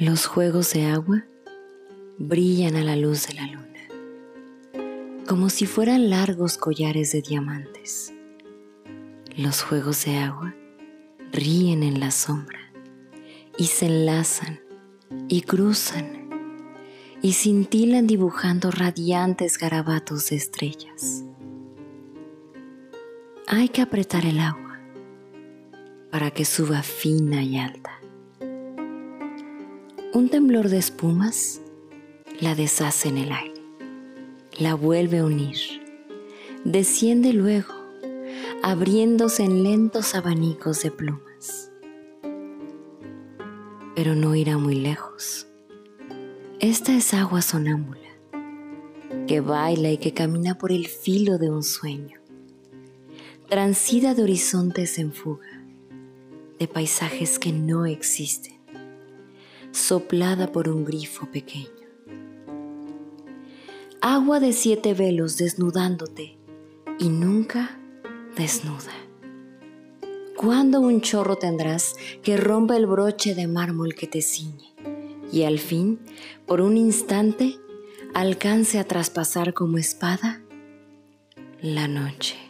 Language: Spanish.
Los juegos de agua brillan a la luz de la luna, como si fueran largos collares de diamantes. Los juegos de agua ríen en la sombra y se enlazan y cruzan y cintilan dibujando radiantes garabatos de estrellas. Hay que apretar el agua para que suba fina y alta. Un temblor de espumas la deshace en el aire, la vuelve a unir, desciende luego, abriéndose en lentos abanicos de plumas. Pero no irá muy lejos. Esta es agua sonámbula, que baila y que camina por el filo de un sueño, transida de horizontes en fuga, de paisajes que no existen soplada por un grifo pequeño. Agua de siete velos desnudándote y nunca desnuda. ¿Cuándo un chorro tendrás que rompa el broche de mármol que te ciñe y al fin, por un instante, alcance a traspasar como espada la noche?